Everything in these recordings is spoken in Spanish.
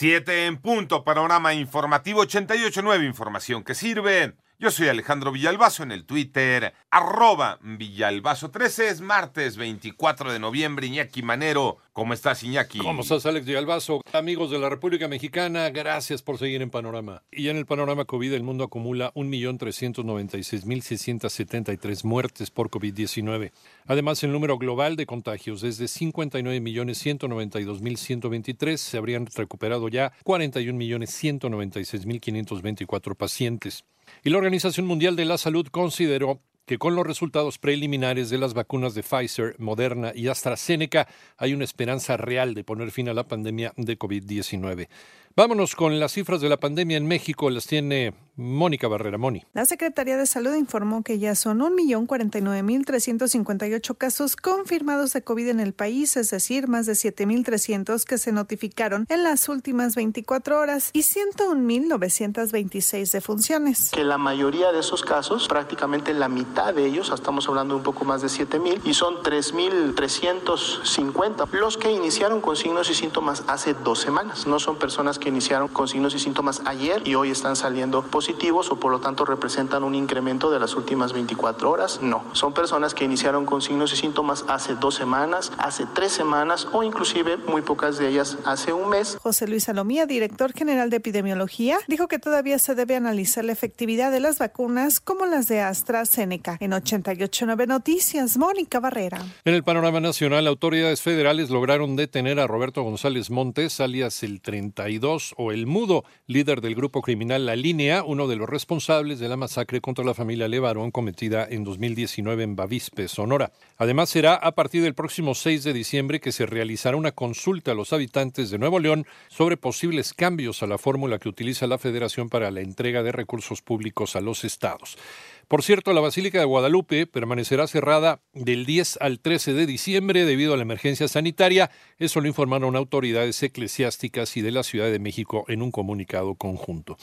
7 en punto, panorama informativo 88.9, información que sirve. Yo soy Alejandro Villalbazo en el Twitter, arroba Villalbazo13, es martes 24 de noviembre, Iñaki Manero. ¿Cómo estás, Iñaki? ¿Cómo estás, Alex Villalbazo? Amigos de la República Mexicana, gracias por seguir en Panorama. Y en el Panorama COVID, el mundo acumula 1.396.673 muertes por COVID-19. Además, el número global de contagios es de 59.192.123. Se habrían recuperado ya 41.196.524 pacientes. Y la Organización Mundial de la Salud consideró que con los resultados preliminares de las vacunas de Pfizer, Moderna y AstraZeneca hay una esperanza real de poner fin a la pandemia de COVID-19. Vámonos con las cifras de la pandemia en México. Las tiene Mónica Barrera Moni. La Secretaría de Salud informó que ya son 1.049.358 casos confirmados de COVID en el país, es decir, más de 7.300 que se notificaron en las últimas 24 horas y 101.926 defunciones. Que la mayoría de esos casos, prácticamente la mitad de ellos, estamos hablando de un poco más de 7.000 y son 3.350 los que iniciaron con signos y síntomas hace dos semanas. No son personas que iniciaron con signos y síntomas ayer y hoy están saliendo positivos o por lo tanto representan un incremento de las últimas 24 horas. No, son personas que iniciaron con signos y síntomas hace dos semanas, hace tres semanas o inclusive muy pocas de ellas hace un mes. José Luis Salomía, director general de epidemiología, dijo que todavía se debe analizar la efectividad de las vacunas como las de AstraZeneca. En 889 Noticias, Mónica Barrera. En el panorama nacional, autoridades federales lograron detener a Roberto González Montes, alias el 32 o El Mudo, líder del grupo criminal La Línea, uno de los responsables de la masacre contra la familia Levarón cometida en 2019 en Bavispe, Sonora. Además, será a partir del próximo 6 de diciembre que se realizará una consulta a los habitantes de Nuevo León sobre posibles cambios a la fórmula que utiliza la Federación para la entrega de recursos públicos a los estados. Por cierto, la Basílica de Guadalupe permanecerá cerrada del 10 al 13 de diciembre debido a la emergencia sanitaria. Eso lo informaron autoridades eclesiásticas y de la Ciudad de México en un comunicado conjunto.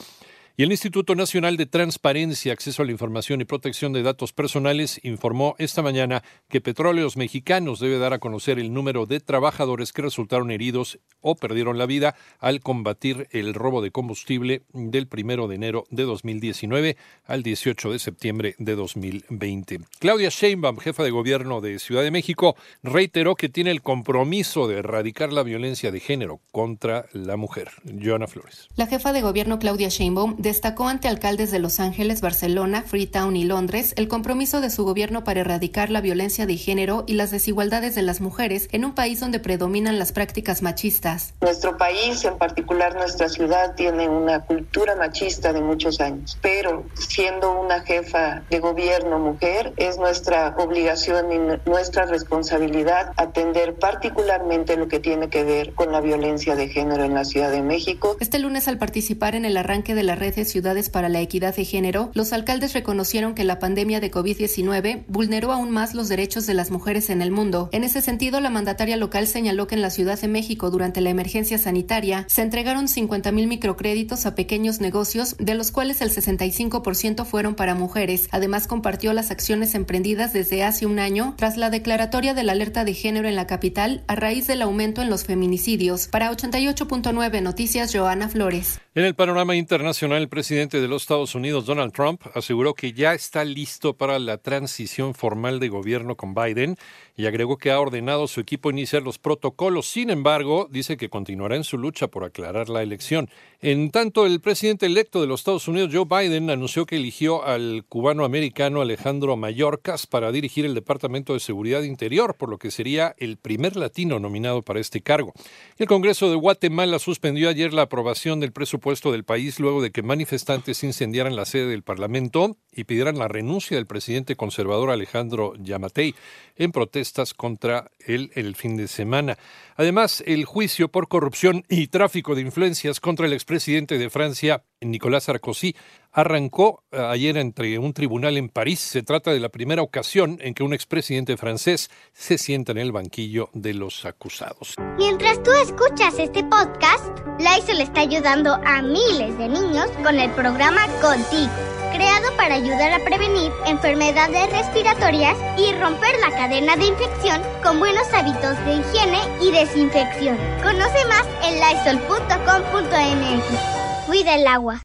Y el Instituto Nacional de Transparencia, Acceso a la Información y Protección de Datos Personales informó esta mañana que Petróleos Mexicanos debe dar a conocer el número de trabajadores que resultaron heridos o perdieron la vida al combatir el robo de combustible del primero de enero de 2019 al 18 de septiembre de 2020. Claudia Sheinbaum, jefa de gobierno de Ciudad de México, reiteró que tiene el compromiso de erradicar la violencia de género contra la mujer. Joana Flores. La jefa de gobierno Claudia Sheinbaum destacó ante alcaldes de Los Ángeles, Barcelona, Freetown y Londres el compromiso de su gobierno para erradicar la violencia de género y las desigualdades de las mujeres en un país donde predominan las prácticas machistas. Nuestro país, en particular nuestra ciudad, tiene una cultura machista de muchos años, pero siendo una jefa de gobierno mujer, es nuestra obligación y nuestra responsabilidad atender particularmente lo que tiene que ver con la violencia de género en la Ciudad de México. Este lunes, al participar en el arranque de la red Ciudades para la Equidad de Género, los alcaldes reconocieron que la pandemia de COVID-19 vulneró aún más los derechos de las mujeres en el mundo. En ese sentido, la mandataria local señaló que en la Ciudad de México, durante la emergencia sanitaria, se entregaron 50 mil microcréditos a pequeños negocios, de los cuales el 65% fueron para mujeres. Además, compartió las acciones emprendidas desde hace un año tras la declaratoria de la alerta de género en la capital a raíz del aumento en los feminicidios. Para 88.9 Noticias, Joana Flores. En el panorama internacional, el presidente de los Estados Unidos, Donald Trump, aseguró que ya está listo para la transición formal de gobierno con Biden y agregó que ha ordenado a su equipo iniciar los protocolos. Sin embargo, dice que continuará en su lucha por aclarar la elección. En tanto, el presidente electo de los Estados Unidos, Joe Biden, anunció que eligió al cubano-americano Alejandro Mayorkas para dirigir el Departamento de Seguridad Interior, por lo que sería el primer latino nominado para este cargo. El Congreso de Guatemala suspendió ayer la aprobación del presupuesto del país luego de que manifestantes incendiaran la sede del Parlamento y pidieran la renuncia del presidente conservador Alejandro Yamatei en protestas contra él el fin de semana. Además, el juicio por corrupción y tráfico de influencias contra el expresidente de Francia, Nicolás Sarkozy, arrancó eh, ayer entre un tribunal en París. Se trata de la primera ocasión en que un expresidente francés se sienta en el banquillo de los acusados. Mientras tú escuchas este podcast, Lysol está ayudando a miles de niños con el programa Contigo, creado para ayudar a prevenir enfermedades respiratorias y romper la cadena de infección con buenos hábitos de higiene y desinfección. Conoce más en lysol.com.mx. Cuida el agua.